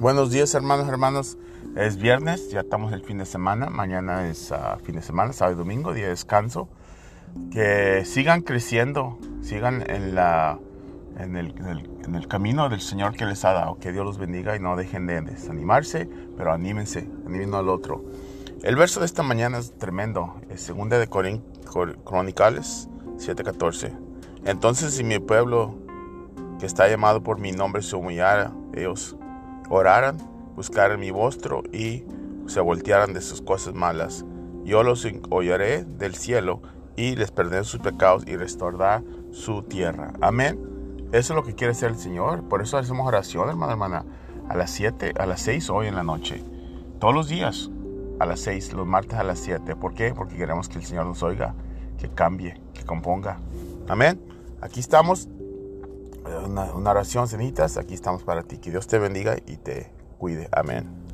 Buenos días hermanos, hermanos. Es viernes, ya estamos el fin de semana. Mañana es uh, fin de semana, sábado y domingo, día de descanso. Que sigan creciendo, sigan en, la, en, el, en, el, camino del Señor que les ha dado. Que Dios los bendiga y no dejen de desanimarse, pero anímense, anímense al otro. El verso de esta mañana es tremendo. Es segunda de Corín, Cronicales 7:14. Entonces si mi pueblo que está llamado por mi nombre se humillara, ellos oraran, buscaran mi rostro y se voltearan de sus cosas malas. Yo los oiré del cielo y les perderé sus pecados y restauraré su tierra. Amén. Eso es lo que quiere hacer el Señor. Por eso hacemos oración, hermana, hermana, a las 7, a las 6 hoy en la noche. Todos los días a las 6, los martes a las 7. ¿Por qué? Porque queremos que el Señor nos oiga, que cambie, que componga. Amén. Aquí estamos una, oración, cenitas, aquí estamos para ti. Que Dios te bendiga y te cuide. Amén.